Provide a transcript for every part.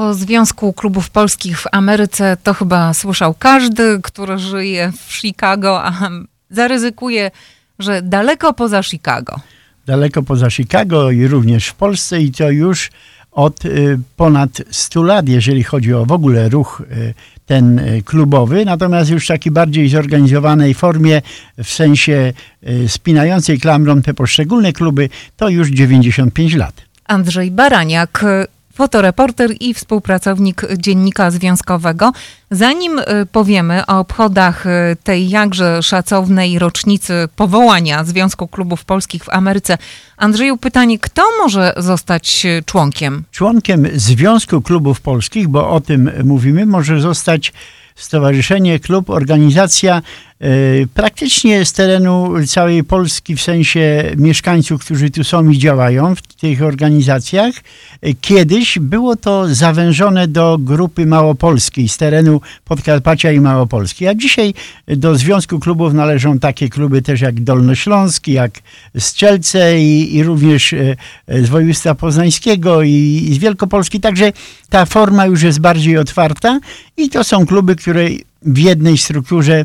O Związku Klubów Polskich w Ameryce to chyba słyszał każdy, który żyje w Chicago, a zaryzykuje, że daleko poza Chicago. Daleko poza Chicago i również w Polsce i to już od y, ponad 100 lat, jeżeli chodzi o w ogóle ruch y, ten y, klubowy, natomiast już w takiej bardziej zorganizowanej formie, w sensie spinającej klamrą te poszczególne kluby, to już 95 lat. Andrzej Baraniak, fotoreporter i współpracownik Dziennika Związkowego. Zanim y, powiemy o obchodach y, tej jakże szacownej rocznicy powołania Związku Klubów Polskich w Ameryce, Andrzeju, pytanie, kto może zostać y, członkiem? Członkiem Związku Klubów Polskich, bo o tym mówimy, może zostać stowarzyszenie, klub, organizacja praktycznie z terenu całej Polski, w sensie mieszkańców, którzy tu są i działają w tych organizacjach. E, kiedyś było to zawężone do grupy małopolskiej, z terenu Podkarpacia i Małopolski, a dzisiaj do Związku Klubów należą takie kluby też jak Dolnośląski, jak Strzelce i, i również e, z województwa poznańskiego i, i z Wielkopolski, także ta forma już jest bardziej otwarta i to są kluby, które w jednej strukturze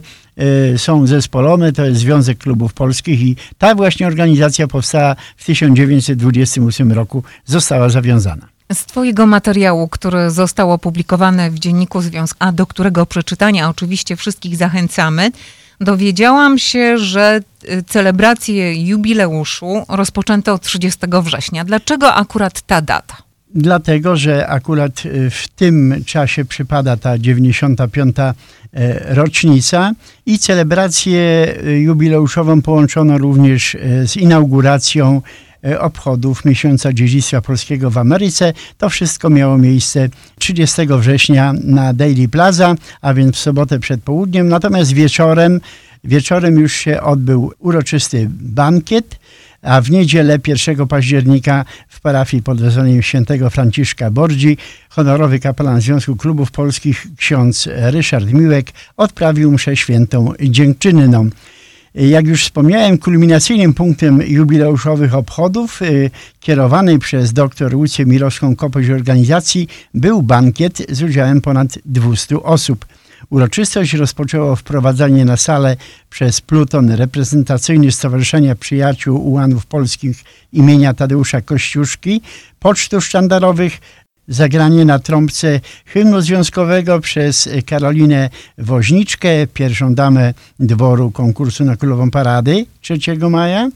są zespolone, to jest Związek Klubów Polskich i ta właśnie organizacja powstała w 1928 roku, została zawiązana. Z Twojego materiału, który został opublikowany w Dzienniku Związku, a do którego przeczytania oczywiście wszystkich zachęcamy, dowiedziałam się, że e, celebrację jubileuszu rozpoczęto 30 września. Dlaczego akurat ta data? Dlatego, że akurat y, w tym czasie przypada ta 95. E, rocznica i celebrację y, jubileuszową połączono również e, z inauguracją e, obchodów miesiąca dziedzictwa polskiego w Ameryce. To wszystko miało miejsce 30 września na Daily Plaza, a więc w sobotę przed południem. Natomiast wieczorem, wieczorem już się odbył uroczysty bankiet a w niedzielę 1 października w parafii pod wezwaniem świętego Franciszka Bordzi honorowy kapelan Związku Klubów Polskich ksiądz Ryszard Miłek odprawił mszę świętą dziękczynną. Jak już wspomniałem, kulminacyjnym punktem jubileuszowych obchodów y, kierowanej przez dr Łucję Mirowską Kopość organizacji był bankiet z udziałem ponad 200 osób. Uroczystość rozpoczęło wprowadzanie na salę przez Pluton reprezentacyjny Stowarzyszenia Przyjaciół Ułanów Polskich imienia Tadeusza Kościuszki, pocztu sztandarowych, zagranie na trąbce hymnu związkowego przez Karolinę Woźniczkę, pierwszą damę dworu konkursu na Królową Parady 3 maja,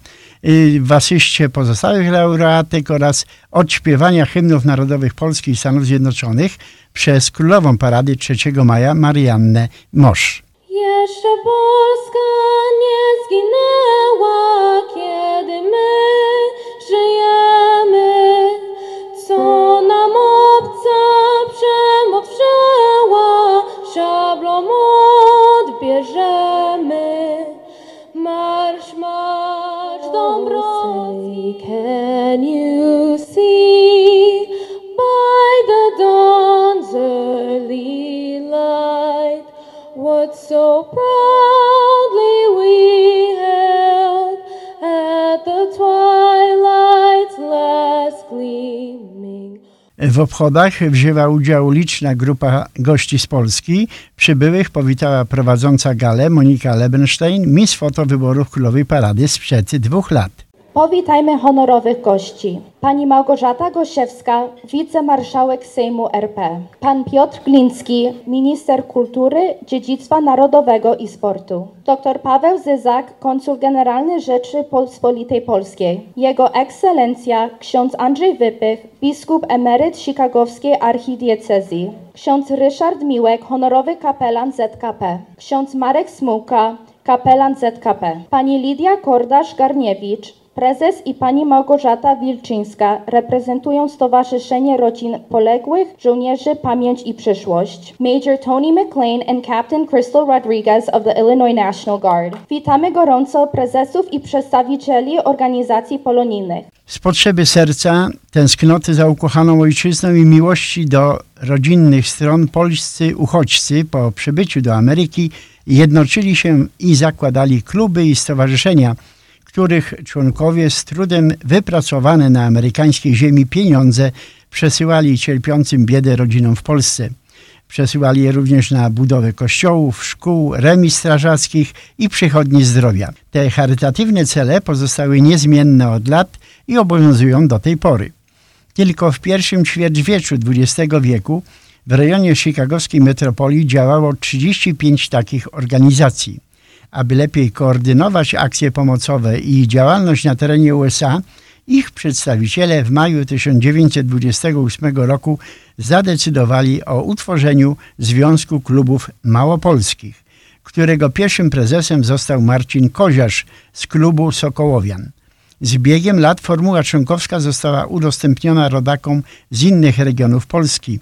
y, w asyście pozostałych laureatek oraz odśpiewania hymnów narodowych Polski i Stanów Zjednoczonych przez Królową Parady 3 maja Mariannę Mosz. Jeszcze Polska nie zginęła, kiedy my żyjemy. Co nam W obchodach wzięła udział liczna grupa gości z Polski. Przybyłych powitała prowadząca galę Monika Lebenstein, Miss Foto Wyborów Królowej Parady sprzed dwóch lat. Powitajmy honorowych gości. Pani Małgorzata Gosiewska, wicemarszałek Sejmu RP. Pan Piotr Gliński, minister kultury, dziedzictwa narodowego i sportu. Dr Paweł Zyzak, konsul generalny Rzeczypospolitej Polskiej. Jego ekscelencja ksiądz Andrzej Wypych, biskup emeryt chicagowskiej archidiecezji. Ksiądz Ryszard Miłek, honorowy kapelan ZKP. Ksiądz Marek Smułka, kapelan ZKP. Pani Lidia Kordasz-Garniewicz, Prezes i pani Małgorzata Wilczyńska reprezentują Stowarzyszenie Rodzin Poległych Żołnierzy Pamięć i Przyszłość. Major Tony McLean and Captain Crystal Rodriguez of the Illinois National Guard. Witamy gorąco prezesów i przedstawicieli organizacji polonijnych. Z potrzeby serca, tęsknoty za ukochaną ojczyzną i miłości do rodzinnych stron polscy uchodźcy po przybyciu do Ameryki jednoczyli się i zakładali kluby i stowarzyszenia – których członkowie z trudem wypracowane na amerykańskiej ziemi pieniądze przesyłali cierpiącym biedę rodzinom w Polsce. Przesyłali je również na budowę kościołów, szkół, remis strażackich i przychodni zdrowia. Te charytatywne cele pozostały niezmienne od lat i obowiązują do tej pory. Tylko w pierwszym ćwierćwieczu XX wieku w rejonie chicagowskiej metropolii działało 35 takich organizacji. Aby lepiej koordynować akcje pomocowe i działalność na terenie USA, ich przedstawiciele w maju 1928 roku zadecydowali o utworzeniu Związku Klubów Małopolskich, którego pierwszym prezesem został Marcin Koziarz z klubu Sokołowian. Z biegiem lat formuła członkowska została udostępniona rodakom z innych regionów Polski.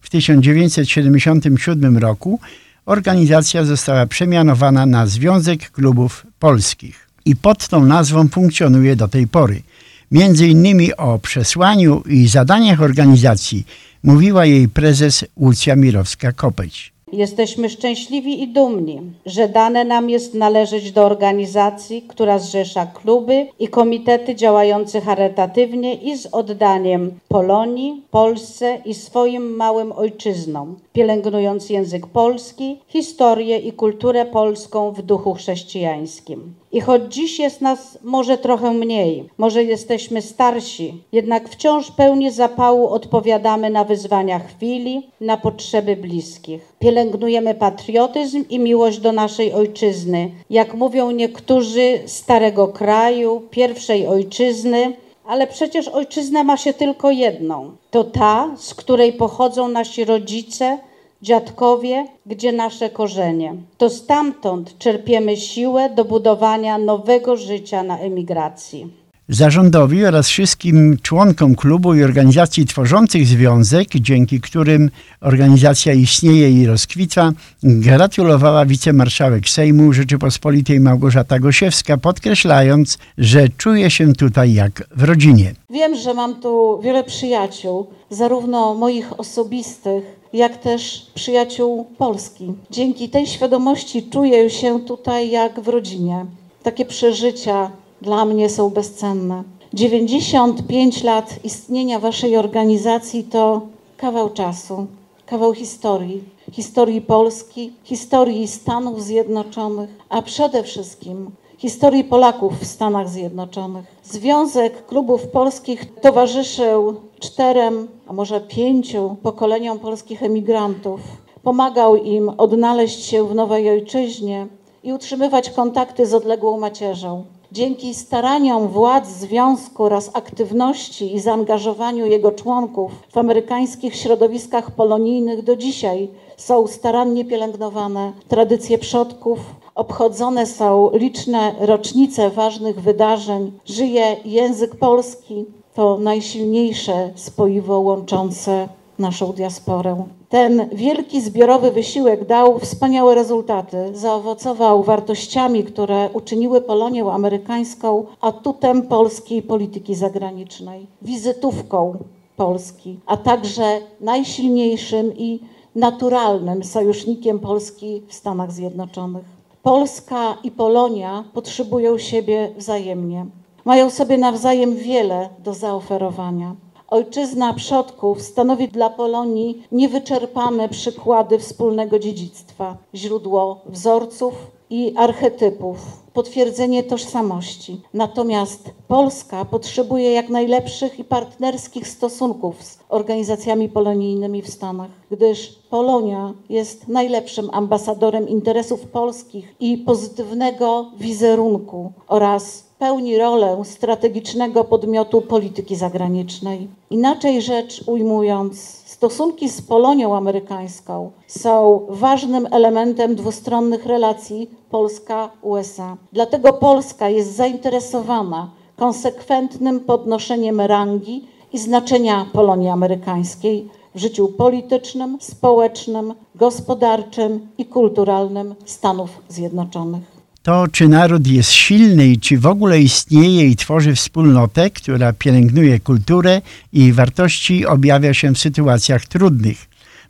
W 1977 roku organizacja została przemianowana na Związek Klubów Polskich i pod tą nazwą funkcjonuje do tej pory. Między innymi o przesłaniu i zadaniach organizacji mówiła jej prezes Łucja Mirowska-Kopeć. Jesteśmy szczęśliwi i dumni, że dane nam jest należeć do organizacji, która zrzesza kluby i komitety działające charytatywnie i z oddaniem Polonii, Polsce i swoim małym ojczyznom, pielęgnując język polski, historię i kulturę polską w duchu chrześcijańskim. I choć dziś jest nas może trochę mniej, może jesteśmy starsi, jednak wciąż pełni zapału odpowiadamy na wyzwania chwili, na potrzeby bliskich. Pielęgnujemy patriotyzm i miłość do naszej ojczyzny, jak mówią niektórzy, starego kraju, pierwszej ojczyzny, ale przecież ojczyzna ma się tylko jedną. To ta, z której pochodzą nasi rodzice, dziadkowie, gdzie nasze korzenie. To stamtąd czerpiemy siłę do budowania nowego życia na emigracji. Zarządowi oraz wszystkim członkom klubu i organizacji tworzących związek, dzięki którym organizacja istnieje i rozkwita, gratulowała wicemarszałek Sejmu Rzeczypospolitej Małgorzata Gosiewska, podkreślając, że czuje się tutaj jak w rodzinie. Wiem, że mam tu wiele przyjaciół, zarówno moich osobistych, jak też przyjaciół Polski. Dzięki tej świadomości czuję się tutaj jak w rodzinie. Takie przeżycia dla mnie są bezcenne. 95 lat istnienia Waszej organizacji to kawał czasu, kawał historii, historii Polski, historii Stanów Zjednoczonych, a przede wszystkim historii Polaków w Stanach Zjednoczonych. Związek Klubów Polskich towarzyszył czterem, a może pięciu pokoleniom polskich emigrantów. Pomagał im odnaleźć się w nowej ojczyźnie i utrzymywać kontakty z odległą macierzą. Dzięki staraniom władz związku oraz aktywności i zaangażowaniu jego członków w amerykańskich środowiskach polonijnych do dzisiaj są starannie pielęgnowane tradycje przodków, obchodzone są liczne rocznice ważnych wydarzeń, żyje język polski, to najsilniejsze spoiwo łączące naszą diasporę. Ten wielki zbiorowy wysiłek dał wspaniałe rezultaty, zaowocował wartościami, które uczyniły Polonię amerykańską atutem polskiej polityki zagranicznej, wizytówką Polski, a także najsilniejszym i naturalnym sojusznikiem Polski w Stanach Zjednoczonych. Polska i Polonia potrzebują siebie wzajemnie. Mają sobie nawzajem wiele do zaoferowania. Ojczyzna przodków stanowi dla Polonii niewyczerpane przykłady wspólnego dziedzictwa, źródło wzorców i archetypów, potwierdzenie tożsamości. Natomiast Polska potrzebuje jak najlepszych i partnerskich stosunków z organizacjami polonijnymi w Stanach, gdyż Polonia jest najlepszym ambasadorem interesów polskich i pozytywnego wizerunku oraz pełni rolę strategicznego podmiotu polityki zagranicznej. Inaczej rzecz ujmując, stosunki z Polonią amerykańską są ważnym elementem dwustronnych relacji Polska-USA. Dlatego Polska jest zainteresowana konsekwentnym podnoszeniem rangi i znaczenia Polonii amerykańskiej w życiu politycznym, społecznym, gospodarczym i kulturalnym Stanów Zjednoczonych to, czy naród jest silny i czy w ogóle istnieje i tworzy wspólnotę, która pielęgnuje kulturę i wartości, objawia się w sytuacjach trudnych.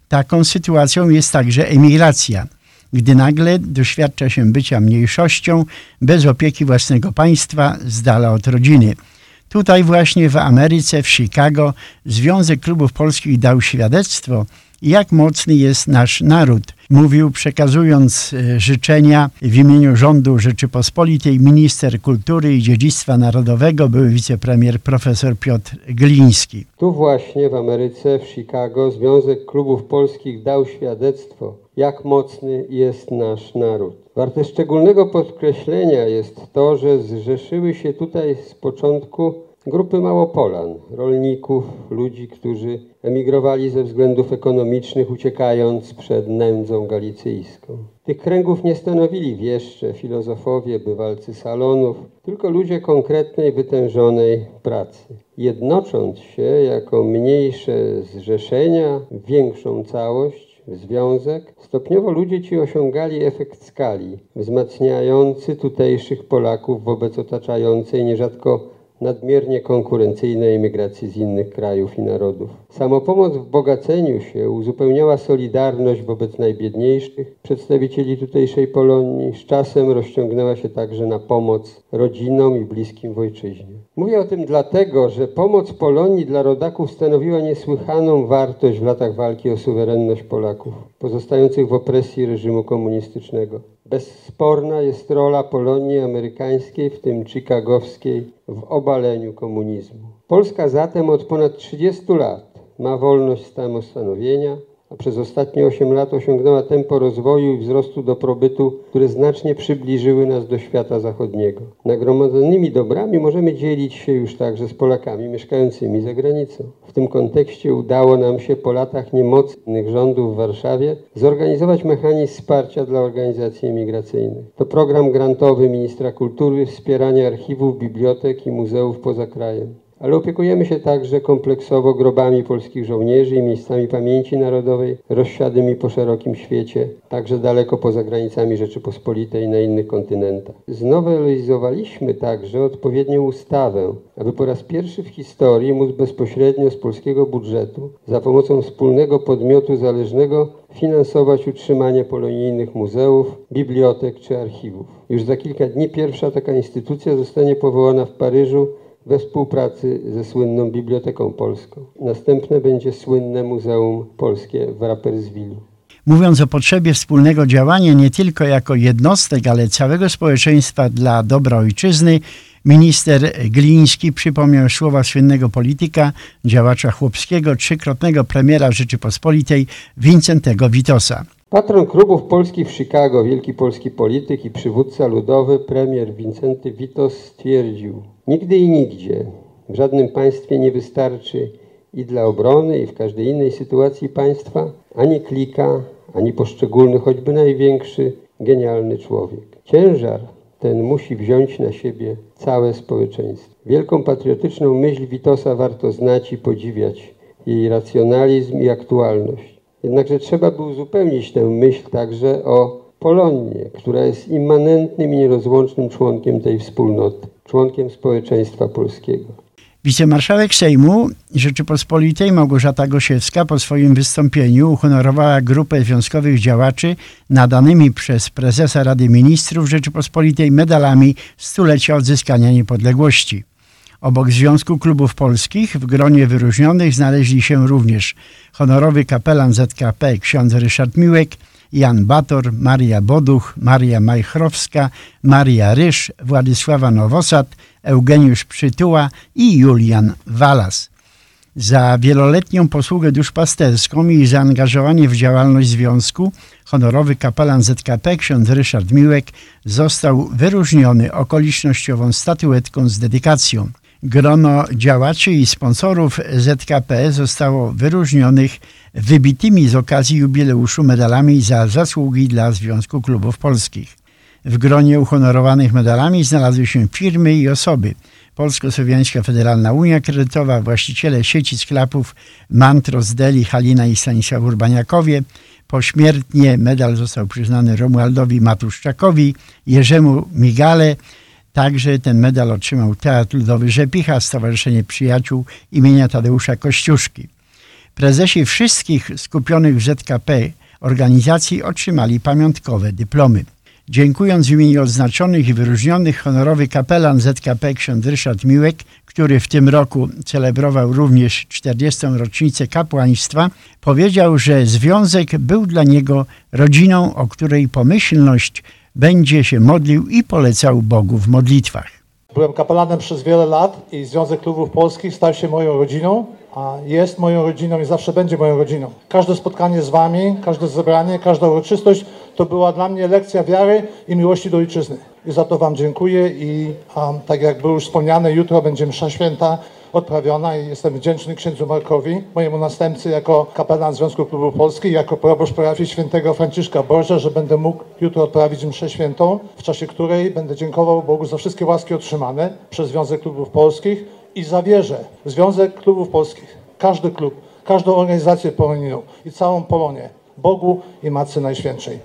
Taką sytuacją jest także emigracja, gdy nagle doświadcza się bycia mniejszością, bez opieki własnego państwa, z dala od rodziny. Tutaj właśnie w Ameryce, w Chicago, Związek Klubów Polskich dał świadectwo, jak mocny jest nasz naród. Mówił, przekazując e, życzenia w imieniu rządu Rzeczypospolitej minister kultury i dziedzictwa narodowego, były wicepremier profesor Piotr Gliński. Tu właśnie w Ameryce, w Chicago, Związek Klubów Polskich dał świadectwo, jak mocny jest nasz naród. Warte szczególnego podkreślenia jest to, że zrzeszyły się tutaj z początku grupy Małopolan, rolników, ludzi, którzy emigrowali ze względów ekonomicznych, uciekając przed nędzą galicyjską. Tych kręgów nie stanowili wieszcze, filozofowie, bywalcy salonów, tylko ludzie konkretnej, wytężonej pracy. Jednocząc się jako mniejsze zrzeszenia, większą całość, związek, stopniowo ludzie ci osiągali efekt skali, wzmacniający tutejszych Polaków wobec otaczającej nierzadko nadmiernie konkurencyjnej emigracji z innych krajów i narodów. Samopomoc w bogaceniu się uzupełniała solidarność wobec najbiedniejszych przedstawicieli tutejszej Polonii, z czasem rozciągnęła się także na pomoc rodzinom i bliskim w ojczyźnie. Mówię o tym dlatego, że pomoc Polonii dla rodaków stanowiła niesłychaną wartość w latach walki o suwerenność Polaków, pozostających w opresji reżimu komunistycznego. Bezsporna jest rola Polonii amerykańskiej, w tym chicagowskiej, w obaleniu komunizmu. Polska zatem od ponad 30 lat ma wolność samostanowienia, a przez ostatnie 8 lat osiągnęła tempo rozwoju i wzrostu dobrobytu, które znacznie przybliżyły nas do świata zachodniego. Nagromadzonymi dobrami możemy dzielić się już także z Polakami mieszkającymi za granicą. W tym kontekście udało nam się po latach niemocnych rządów w Warszawie zorganizować mechanizm wsparcia dla organizacji emigracyjnych. To program grantowy ministra kultury wspierania archiwów, bibliotek i muzeów poza krajem ale opiekujemy się także kompleksowo grobami polskich żołnierzy i miejscami pamięci narodowej rozsiadymi po szerokim świecie, także daleko poza granicami Rzeczypospolitej na innych kontynentach. Znowelizowaliśmy także odpowiednią ustawę, aby po raz pierwszy w historii móc bezpośrednio z polskiego budżetu za pomocą wspólnego podmiotu zależnego finansować utrzymanie polonijnych muzeów, bibliotek czy archiwów. Już za kilka dni pierwsza taka instytucja zostanie powołana w Paryżu we współpracy ze słynną Biblioteką Polską. Następne będzie słynne Muzeum Polskie w Rapperswil. Mówiąc o potrzebie wspólnego działania nie tylko jako jednostek, ale całego społeczeństwa dla dobra ojczyzny, minister Gliński przypomniał słowa słynnego polityka, działacza chłopskiego, trzykrotnego premiera Rzeczypospolitej Wincentego Witosa. Patron klubów polskich w Chicago, wielki polski polityk i przywódca ludowy, premier Wincenty Witos stwierdził, Nigdy i nigdzie, w żadnym państwie nie wystarczy i dla obrony, i w każdej innej sytuacji państwa ani klika, ani poszczególny, choćby największy, genialny człowiek. Ciężar ten musi wziąć na siebie całe społeczeństwo. Wielką patriotyczną myśl Witosa warto znać i podziwiać, jej racjonalizm i aktualność. Jednakże trzeba by uzupełnić tę myśl także o Polonię, która jest immanentnym i nierozłącznym członkiem tej wspólnoty członkiem społeczeństwa polskiego. Wicemarszałek Sejmu Rzeczypospolitej Małgorzata Gosiewska po swoim wystąpieniu uhonorowała grupę związkowych działaczy nadanymi przez prezesa Rady Ministrów Rzeczypospolitej medalami stulecia odzyskania niepodległości. Obok Związku Klubów Polskich w gronie wyróżnionych znaleźli się również honorowy kapelan ZKP ksiądz Ryszard Miłek, Jan Bator, Maria Boduch, Maria Majchrowska, Maria Rysz, Władysława Nowosad, Eugeniusz Przytuła i Julian Walas. Za wieloletnią posługę duszpasterską i zaangażowanie w działalność związku honorowy kapelan ZKP ksiądz Ryszard Miłek został wyróżniony okolicznościową statuetką z dedykacją. Grono działaczy i sponsorów ZKP zostało wyróżnionych wybitymi z okazji jubileuszu medalami za zasługi dla Związku Klubów Polskich. W gronie uhonorowanych medalami znalazły się firmy i osoby. Polsko-Słowiańska Federalna Unia Kredytowa, właściciele sieci sklepów Mantros Deli, Halina i Stanisław Urbaniakowie. Pośmiertnie medal został przyznany Romualdowi Matuszczakowi, Jerzemu Migale, Także ten medal otrzymał Teatr Ludowy Rzepicha, Stowarzyszenie Przyjaciół imienia Tadeusza Kościuszki. Prezesi wszystkich skupionych w ZKP organizacji otrzymali pamiątkowe dyplomy. Dziękując w imieniu odznaczonych i wyróżnionych, honorowy kapelan ZKP ksiądz Ryszard Miłek, który w tym roku celebrował również 40. rocznicę kapłaństwa, powiedział, że związek był dla niego rodziną, o której pomyślność będzie się modlił i polecał Bogu w modlitwach. Byłem kapelanem przez wiele lat i Związek Klubów Polskich stał się moją rodziną, jest moją rodziną i zawsze będzie moją rodziną. Każde spotkanie z Wami, każde zebranie, każda uroczystość to była dla mnie lekcja wiary i miłości do ojczyzny. I za to Wam dziękuję i um, tak jak było już wspomniane, jutro będzie msza święta odprawiona i jestem wdzięczny księdzu Markowi, mojemu następcy jako kapelan Związku Klubów Polskich, jako proboszcz parafii świętego Franciszka Boża, że będę mógł jutro odprawić mszę świętą, w czasie której będę dziękował Bogu za wszystkie łaski otrzymane przez Związek Klubów Polskich i zawierzę Związek Klubów Polskich, każdy klub, każdą organizację polonijną i całą Polonię Bogu i Matce Najświętszej.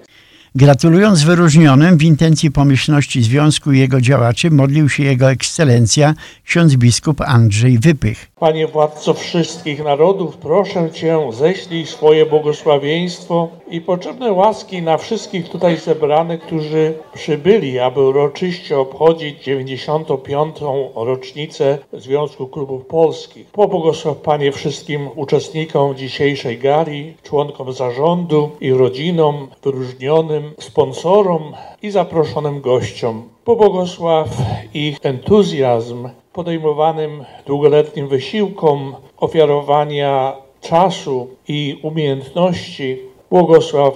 Gratulując wyróżnionym w intencji pomyślności Związku i jego działaczy modlił się Jego Ekscelencja ksiądz biskup Andrzej Wypych. Panie władco wszystkich narodów, proszę Cię, ześlij swoje błogosławieństwo i potrzebne łaski na wszystkich tutaj zebranych, którzy przybyli, aby uroczyście obchodzić 95. rocznicę Związku Klubów Polskich. Pobłogosław Panie wszystkim uczestnikom dzisiejszej gali, członkom zarządu i rodzinom, wyróżnionym sponsorom i zaproszonym gościom. Pobłogosław ich entuzjazm podejmowanym długoletnim wysiłkom ofiarowania czasu i umiejętności. Błogosław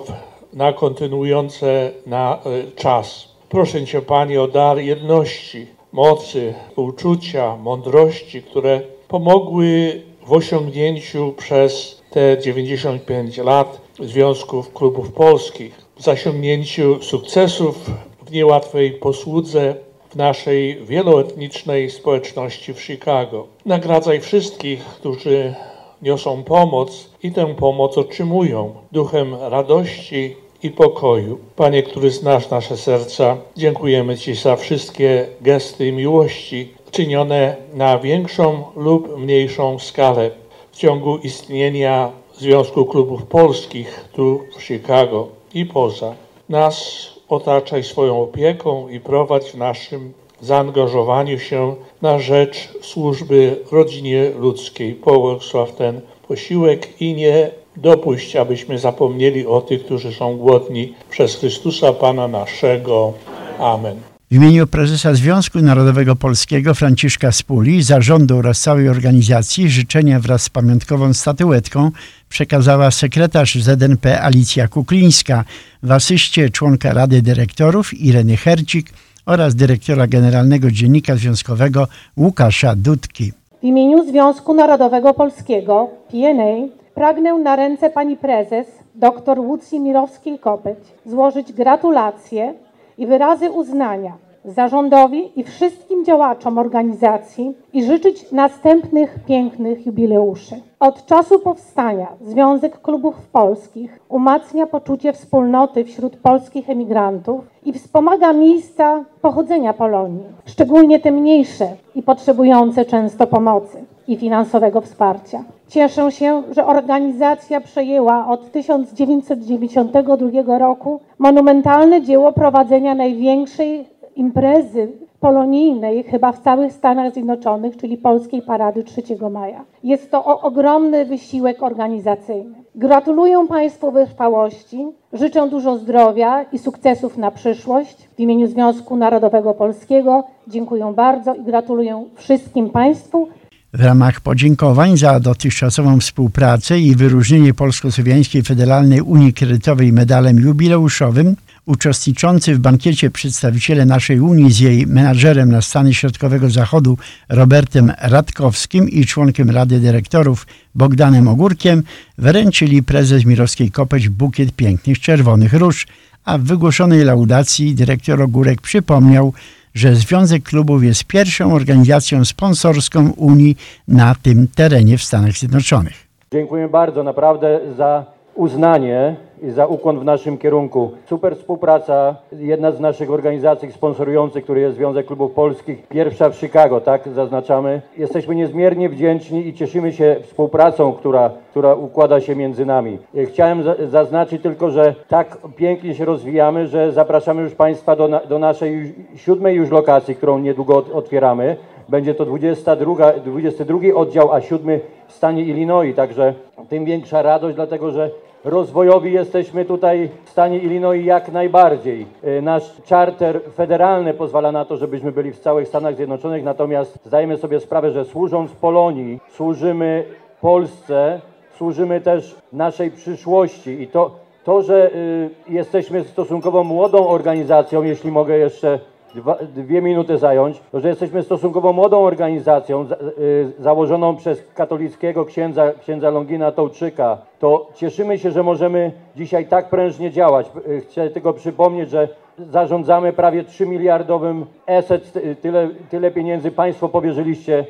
na kontynuujące na czas. Proszę Cię, Panie, o dar jedności, mocy, uczucia, mądrości, które pomogły w osiągnięciu przez te 95 lat Związków Klubów Polskich, w sukcesów w niełatwej posłudze w naszej wieloetnicznej społeczności w Chicago. Nagradzaj wszystkich, którzy niosą pomoc i tę pomoc otrzymują duchem radości i pokoju. Panie, który znasz nasze serca, dziękujemy Ci za wszystkie gesty miłości czynione na większą lub mniejszą skalę w ciągu istnienia Związku Klubów Polskich tu w Chicago i poza. Nas otaczaj swoją opieką i prowadź w naszym zaangażowaniu się na rzecz służby rodzinie ludzkiej. Pobłogosław ten posiłek i nie dopuść, abyśmy zapomnieli o tych, którzy są głodni przez Chrystusa Pana naszego. Amen. W imieniu prezesa Związku Narodowego Polskiego Franciszka Spuli, zarządu oraz całej organizacji życzenia wraz z pamiątkową statuetką przekazała sekretarz ZNP Alicja Kuklińska, w asyście członka Rady Dyrektorów Ireny Hercik oraz dyrektora generalnego Dziennika Związkowego Łukasza Dudki. W imieniu Związku Narodowego Polskiego PNA pragnę na ręce pani prezes dr Łucji Mirowskiej-Kopeć złożyć gratulacje i wyrazy uznania zarządowi i wszystkim działaczom organizacji i życzyć następnych pięknych jubileuszy. Od czasu powstania Związek Klubów Polskich umacnia poczucie wspólnoty wśród polskich emigrantów i wspomaga miejsca pochodzenia Polonii, szczególnie te mniejsze i potrzebujące często pomocy i finansowego wsparcia. Cieszę się, że organizacja przejęła od 1992 roku monumentalne dzieło prowadzenia największej imprezy polonijnej chyba w całych Stanach Zjednoczonych, czyli Polskiej Parady 3 maja. Jest to ogromny wysiłek organizacyjny. Gratuluję Państwu wytrwałości, życzę dużo zdrowia i sukcesów na przyszłość. W imieniu Związku Narodowego Polskiego dziękuję bardzo i gratuluję wszystkim Państwu. W ramach podziękowań za dotychczasową współpracę i wyróżnienie Polsko-Słowiańskiej Federalnej Unii Kredytowej medalem jubileuszowym uczestniczący w bankiecie przedstawiciele naszej Unii z jej menadżerem na Stany Środkowego Zachodu Robertem Radkowskim i członkiem Rady Dyrektorów Bogdanem Ogórkiem wręczyli prezes Mirowskiej Kopeć bukiet pięknych czerwonych róż, a w wygłoszonej laudacji dyrektor Ogórek przypomniał, że Związek Klubów jest pierwszą organizacją sponsorską Unii na tym terenie w Stanach Zjednoczonych. Dziękuję bardzo naprawdę za uznanie za ukłon w naszym kierunku. Super współpraca, jedna z naszych organizacji sponsorujących, który jest Związek Klubów Polskich, pierwsza w Chicago, tak zaznaczamy. Jesteśmy niezmiernie wdzięczni i cieszymy się współpracą, która, która układa się między nami. Chciałem zaznaczyć tylko, że tak pięknie się rozwijamy, że zapraszamy już Państwa do, na, do naszej siódmej już lokacji, którą niedługo otwieramy. Będzie to 22, 22 oddział, a siódmy w stanie Illinois, także tym większa radość, dlatego że rozwojowi jesteśmy tutaj w stanie Illinois jak najbardziej. E, nasz charter federalny pozwala na to, żebyśmy byli w całych Stanach Zjednoczonych, natomiast zdajemy sobie sprawę, że służąc Polonii, służymy Polsce, służymy też naszej przyszłości i to, to że y, jesteśmy stosunkowo młodą organizacją, jeśli mogę jeszcze dwa, dwie minuty zająć, to że jesteśmy stosunkowo młodą organizacją za, y, założoną przez katolickiego księdza, księdza Longina Tołczyka, to cieszymy się, że możemy dzisiaj tak prężnie działać. Y, chcę tylko przypomnieć, że zarządzamy prawie 3 miliardowym asset, tyle, tyle pieniędzy Państwo powierzyliście e,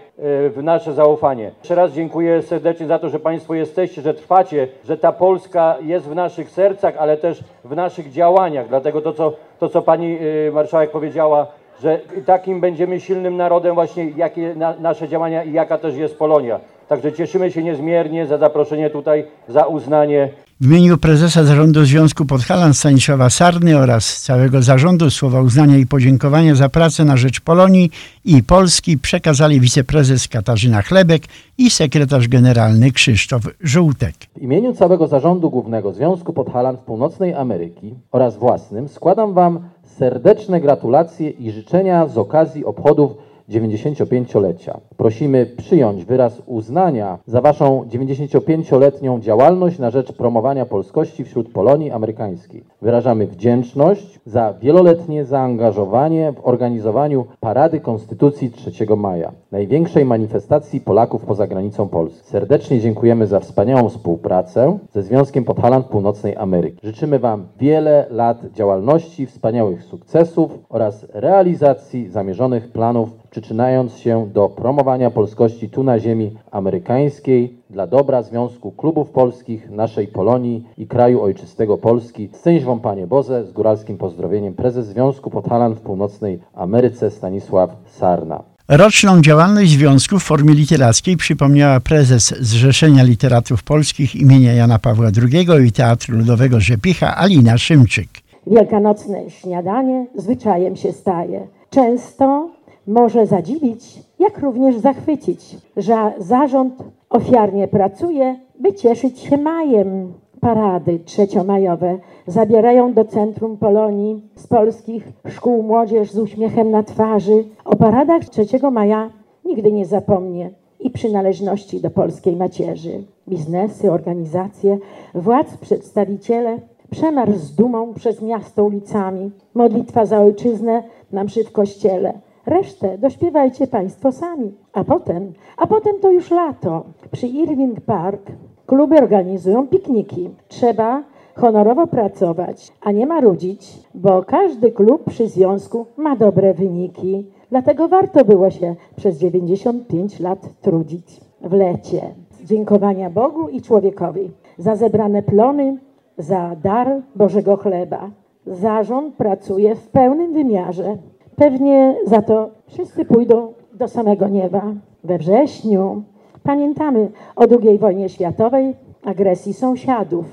w nasze zaufanie. Jeszcze raz dziękuję serdecznie za to, że Państwo jesteście, że trwacie, że ta Polska jest w naszych sercach, ale też w naszych działaniach. Dlatego to, co, to, co Pani Marszałek powiedziała, że takim będziemy silnym narodem właśnie, jakie na, nasze działania i jaka też jest Polonia. Także cieszymy się niezmiernie za zaproszenie tutaj, za uznanie w imieniu prezesa zarządu Związku Podhalan Stanisława Sarny oraz całego zarządu słowa uznania i podziękowania za pracę na rzecz Polonii i Polski przekazali wiceprezes Katarzyna Chlebek i sekretarz generalny Krzysztof Żółtek. W imieniu całego zarządu głównego Związku Podhalan Północnej Ameryki oraz własnym składam Wam serdeczne gratulacje i życzenia z okazji obchodów 95-lecia. Prosimy przyjąć wyraz uznania za Waszą 95-letnią działalność na rzecz promowania polskości wśród Polonii amerykańskiej. Wyrażamy wdzięczność za wieloletnie zaangażowanie w organizowaniu Parady Konstytucji 3 maja, największej manifestacji Polaków poza granicą Polski. Serdecznie dziękujemy za wspaniałą współpracę ze Związkiem Podhaland Północnej Ameryki. Życzymy Wam wiele lat działalności, wspaniałych sukcesów oraz realizacji zamierzonych planów przyczynając się do promowania polskości tu na ziemi amerykańskiej dla dobra Związku Klubów Polskich, naszej Polonii i kraju ojczystego Polski. Szczęść Wam Panie Boże, z góralskim pozdrowieniem prezes Związku Podhalan w Północnej Ameryce Stanisław Sarna. Roczną działalność związku w formie literackiej przypomniała prezes Zrzeszenia Literatów Polskich imienia Jana Pawła II i Teatru Ludowego Rzepicha Alina Szymczyk. Wielkanocne śniadanie zwyczajem się staje. Często może zadziwić, jak również zachwycić, że zarząd ofiarnie pracuje, by cieszyć się majem. Parady trzeciomajowe zabierają do centrum Polonii z polskich szkół młodzież z uśmiechem na twarzy. O paradach 3 maja nigdy nie zapomnie i przynależności do polskiej macierzy. Biznesy, organizacje, władz, przedstawiciele, przemarsz z dumą przez miasto ulicami, modlitwa za ojczyznę na mszy w kościele – Resztę dośpiewajcie Państwo sami. A potem, a potem to już lato. Przy Irving Park kluby organizują pikniki. Trzeba honorowo pracować, a nie marudzić, bo każdy klub przy związku ma dobre wyniki. Dlatego warto było się przez 95 lat trudzić w lecie. Dziękowania Bogu i człowiekowi za zebrane plony, za dar Bożego chleba. Zarząd pracuje w pełnym wymiarze Pewnie za to wszyscy pójdą do samego nieba. We wrześniu pamiętamy o II wojnie światowej, agresji sąsiadów.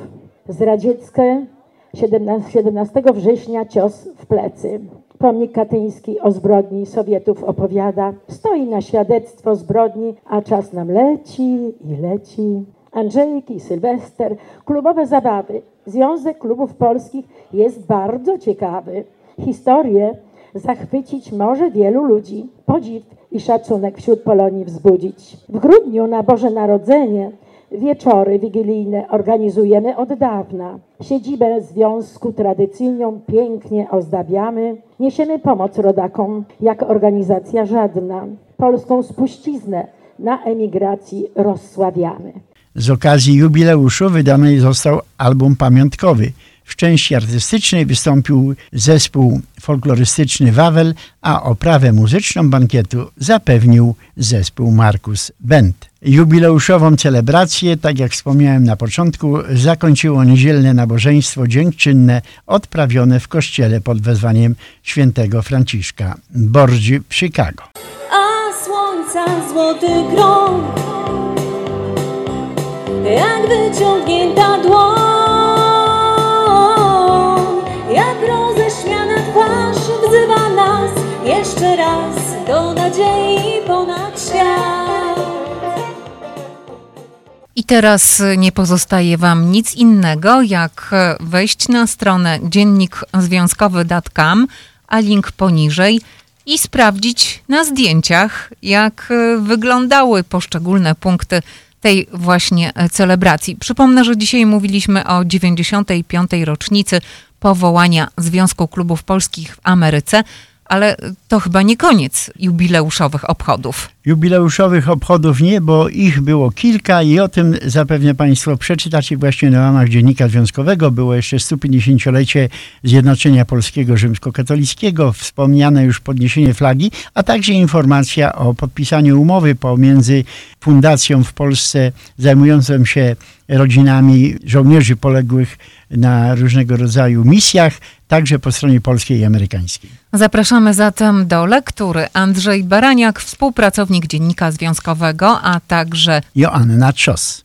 Zdradzieckie 17 września cios w plecy. Pomnik katyński o zbrodni Sowietów opowiada. Stoi na świadectwo zbrodni, a czas nam leci i leci. Andrzejki, Sylwester, klubowe zabawy. Związek Klubów Polskich jest bardzo ciekawy. Historię zachwycić może wielu ludzi, podziw i szacunek wśród Polonii wzbudzić. W grudniu na Boże Narodzenie wieczory wigilijne organizujemy od dawna. Siedzibę związku tradycyjną pięknie ozdabiamy. Niesiemy pomoc rodakom jak organizacja żadna. Polską spuściznę na emigracji rozsławiamy. Z okazji jubileuszu wydany został album pamiątkowy W części artystycznej wystąpił zespół folklorystyczny Wawel, a oprawę muzyczną bankietu zapewnił zespół Markus Bent. Jubileuszową celebrację, tak jak wspomniałem na początku, zakończyło niedzielne nabożeństwo dziękczynne odprawione w kościele pod wezwaniem świętego Franciszka Bordzi w Chicago. A słońca złoty krąg Jak wyciągnięta dłoń do nadziei ponad świat I teraz nie pozostaje Wam nic innego, jak wejść na stronę dziennikzwiązkowy.com, a link poniżej i sprawdzić na zdjęciach, jak wyglądały poszczególne punkty tej właśnie celebracji. Przypomnę, że dzisiaj mówiliśmy o 95. rocznicy powołania Związku Klubów Polskich w Ameryce, ale to chyba nie koniec jubileuszowych obchodów. Jubileuszowych obchodów nie, bo ich było kilka i o tym zapewne Państwo przeczytacie właśnie na łamach Dziennika Związkowego. Było jeszcze 150-lecie Zjednoczenia Polskiego Rzymskokatolickiego, wspomniane już podniesienie flagi, a także informacja o podpisaniu umowy pomiędzy fundacją w Polsce zajmującą się rodzinami żołnierzy poległych na różnego rodzaju misjach, także po stronie polskiej i amerykańskiej. Zapraszamy zatem do lektury. Andrzej Baraniak, współpracownik Dziennika Związkowego, a także Joanna Czos.